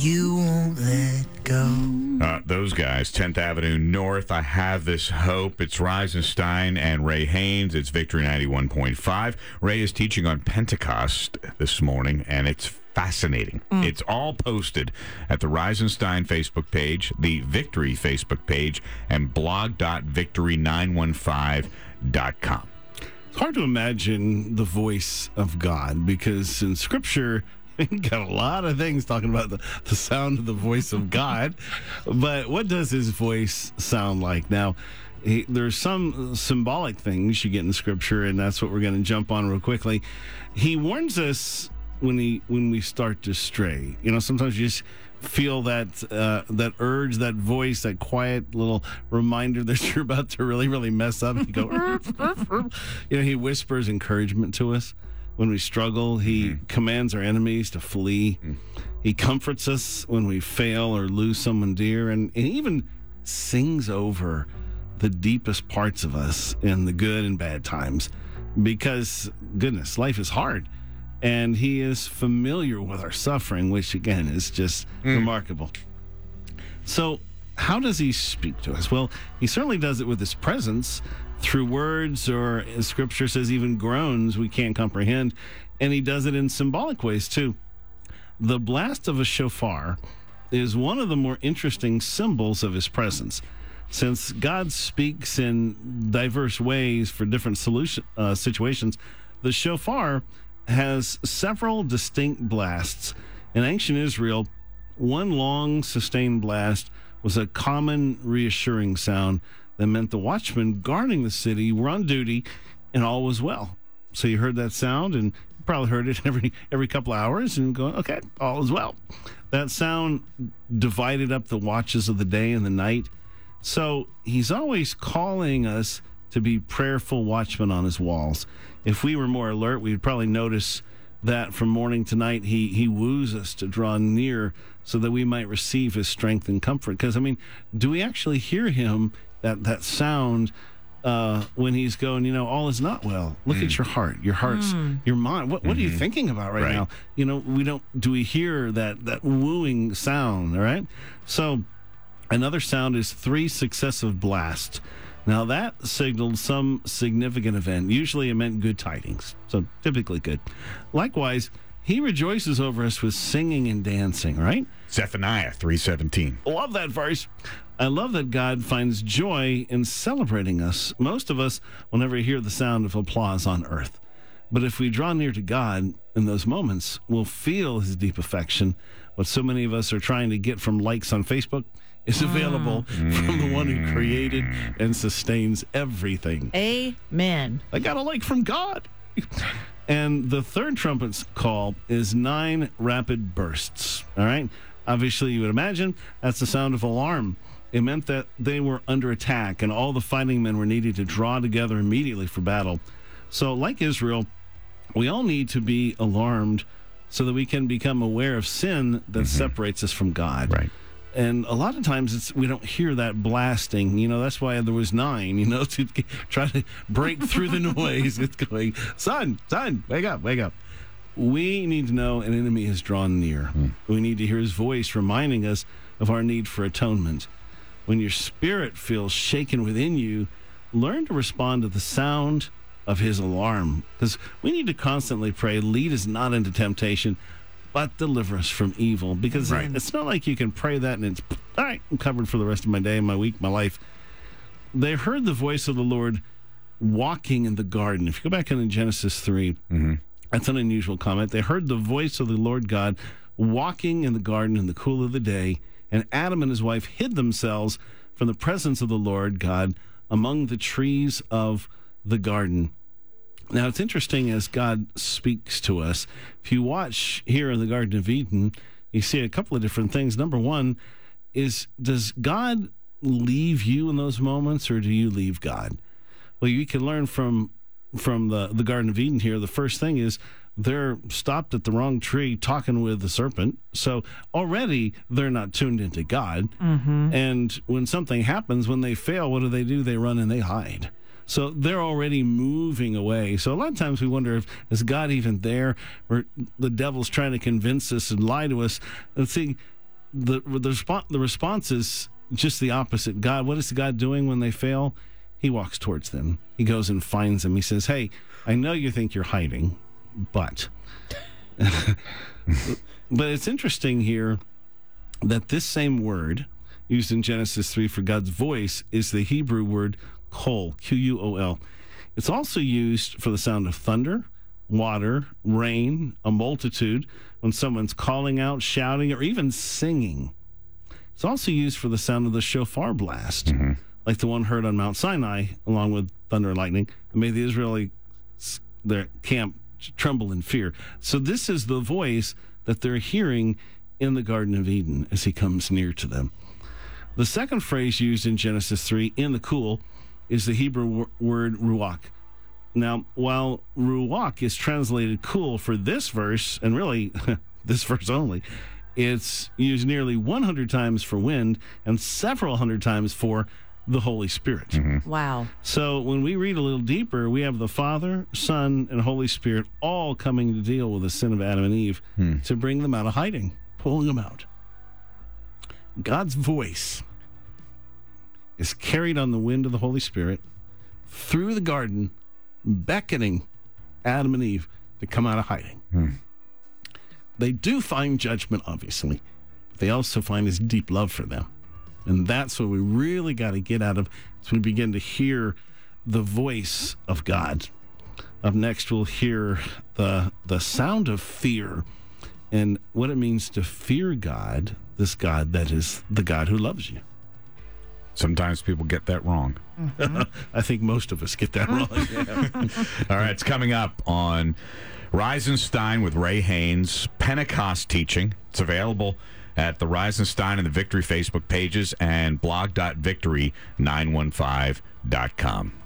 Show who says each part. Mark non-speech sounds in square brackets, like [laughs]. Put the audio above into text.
Speaker 1: you won't let go.
Speaker 2: Uh, those guys, 10th Avenue North. I have this hope. It's Reisenstein and Ray Haynes. It's Victory 91.5. Ray is teaching on Pentecost this morning, and it's fascinating. It's all posted at the Reisenstein Facebook page, the Victory Facebook page, and blog.victory915.com.
Speaker 3: It's hard to imagine the voice of God because in Scripture, we [laughs] got a lot of things talking about the, the sound of the voice of God. but what does his voice sound like? Now, he, there's some symbolic things you get in Scripture, and that's what we're going to jump on real quickly. He warns us when he when we start to stray. You know, sometimes you just feel that uh, that urge, that voice, that quiet little reminder [laughs] that you're about to really, really mess up. You go, [laughs] you know, he whispers encouragement to us when we struggle. He mm-hmm. commands our enemies to flee. Mm. He comforts us when we fail or lose someone dear, and, and he even sings over the deepest parts of us in the good and bad times. Because goodness, life is hard and he is familiar with our suffering, which again is just mm. remarkable. So, how does he speak to us? Well, he certainly does it with his presence through words, or as scripture says, even groans we can't comprehend. And he does it in symbolic ways too. The blast of a shofar is one of the more interesting symbols of his presence. Since God speaks in diverse ways for different solution uh, situations, the shofar has several distinct blasts. In ancient Israel, one long sustained blast was a common reassuring sound that meant the watchmen guarding the city were on duty and all was well. So you heard that sound and probably heard it [laughs] every every couple hours and going, okay, all is well. That sound divided up the watches of the day and the night. So he's always calling us to be prayerful watchmen on his walls. If we were more alert, we'd probably notice that from morning to night he he woos us to draw near so that we might receive his strength and comfort. Because I mean, do we actually hear him that that sound uh, when he's going? You know, all is not well. Look at mm. your heart, your heart's, hmm. your mind. What what are you mm-hmm. thinking about right,
Speaker 2: Right.
Speaker 3: now? You know, we don't. Do we hear that that wooing sound? All right, so. Another sound is three successive blasts. Now, that signaled some significant event. Usually it meant good tidings, so typically good. Likewise, he rejoices over us with singing and dancing, right?
Speaker 2: Zephaniah 317.
Speaker 3: Love that verse. I love that God finds joy in celebrating us. Most of us will never hear the sound of applause on earth. But if we draw near to God in those moments, we'll feel his deep affection. What so many of us are trying to get from likes on Facebook is mm. available from the one who created and sustains everything.
Speaker 4: Amen.
Speaker 3: I got a like from God. and the third trumpet's call is nine rapid bursts. All right. Obviously, you would imagine that's the sound of alarm. It meant that they were under attack and all the fighting men were needed to draw together immediately for battle. So, like Israel, we all need to be alarmed so that we can become aware of sin that mm-hmm. separates us from God
Speaker 2: Right.
Speaker 3: And a lot of times it's we don't hear that blasting. You know that's why there was nine you know [laughs] to try to break through the [laughs] noise. It's going son son wake up wake up. We need to know an enemy has drawn near. Hmm. We need to hear his voice reminding us of our need for atonement. When your spirit feels shaken within you learn to respond to the sound of his alarm. Because we need to constantly pray lead us not into temptation but deliver us from evil. Because
Speaker 2: Right.
Speaker 3: it's not like you can pray that and it's all right, I'm covered for the rest of my day, my week, my life. They heard the voice of the Lord walking in the garden. If you go back into Genesis 3, mm-hmm. that's an unusual comment. They heard the voice of the Lord God walking in the garden in the cool of the day, and Adam and his wife hid themselves from the presence of the Lord God among the trees of the garden. Now, it's interesting as God speaks to us. If you watch here in the Garden of Eden, you see a couple of different things. Number one is Does God leave you in those moments or do you leave God? Well, you can learn from from the, the Garden of Eden here. The first thing is they're stopped at the wrong tree talking with the serpent. So already they're not tuned into God. Mm-hmm. And when something happens, when they fail, what do they do? They run and they hide. So they're already moving away. So a lot of times we wonder if is God even there, or the devil's trying to convince us and lie to us. And see, the the the response is just the opposite. God, what is God doing when they fail? He walks towards them. He goes and finds them. He says, "Hey, I know you think you're hiding, but." [laughs] but it's interesting here that this same word used in Genesis 3 for God's voice is the Hebrew word kol, Q U O L. It's also used for the sound of thunder, water, rain, a multitude, when someone's calling out, shouting, or even singing. It's also used for the sound of the shofar blast, mm-hmm. like the one heard on Mount Sinai, along with thunder and lightning, that made the Israeli their camp tremble in fear. So this is the voice that they're hearing in the Garden of Eden as he comes near to them. The second phrase used in Genesis 3 in the cool is the Hebrew wor- word ruach. Now, while ruach is translated cool for this verse, and really [laughs] this verse only, it's used nearly 100 times for wind and several hundred times for the Holy Spirit. Mm-hmm.
Speaker 4: Wow.
Speaker 3: So when we read a little deeper, we have the Father, Son, and Holy Spirit all coming to deal with the sin of Adam and Eve hmm. to bring them out of hiding, pulling them out. God's voice is carried on the wind of the Holy Spirit through the garden, beckoning Adam and Eve to come out of hiding. Hmm. They do find judgment, obviously, but they also find his deep love for them. And that's what we really got to get out of as we begin to hear the voice of God. Up next, we'll hear the, the sound of fear and what it means to fear God, this God that is the God who loves you.
Speaker 2: Sometimes people get that wrong. Mm-hmm. [laughs]
Speaker 3: I think most of us get that wrong. [laughs]
Speaker 2: All right, it's coming up on Reisenstein with Ray Haynes, Pentecost teaching. It's available at the Reisenstein and the Victory Facebook pages and blog.victory915.com.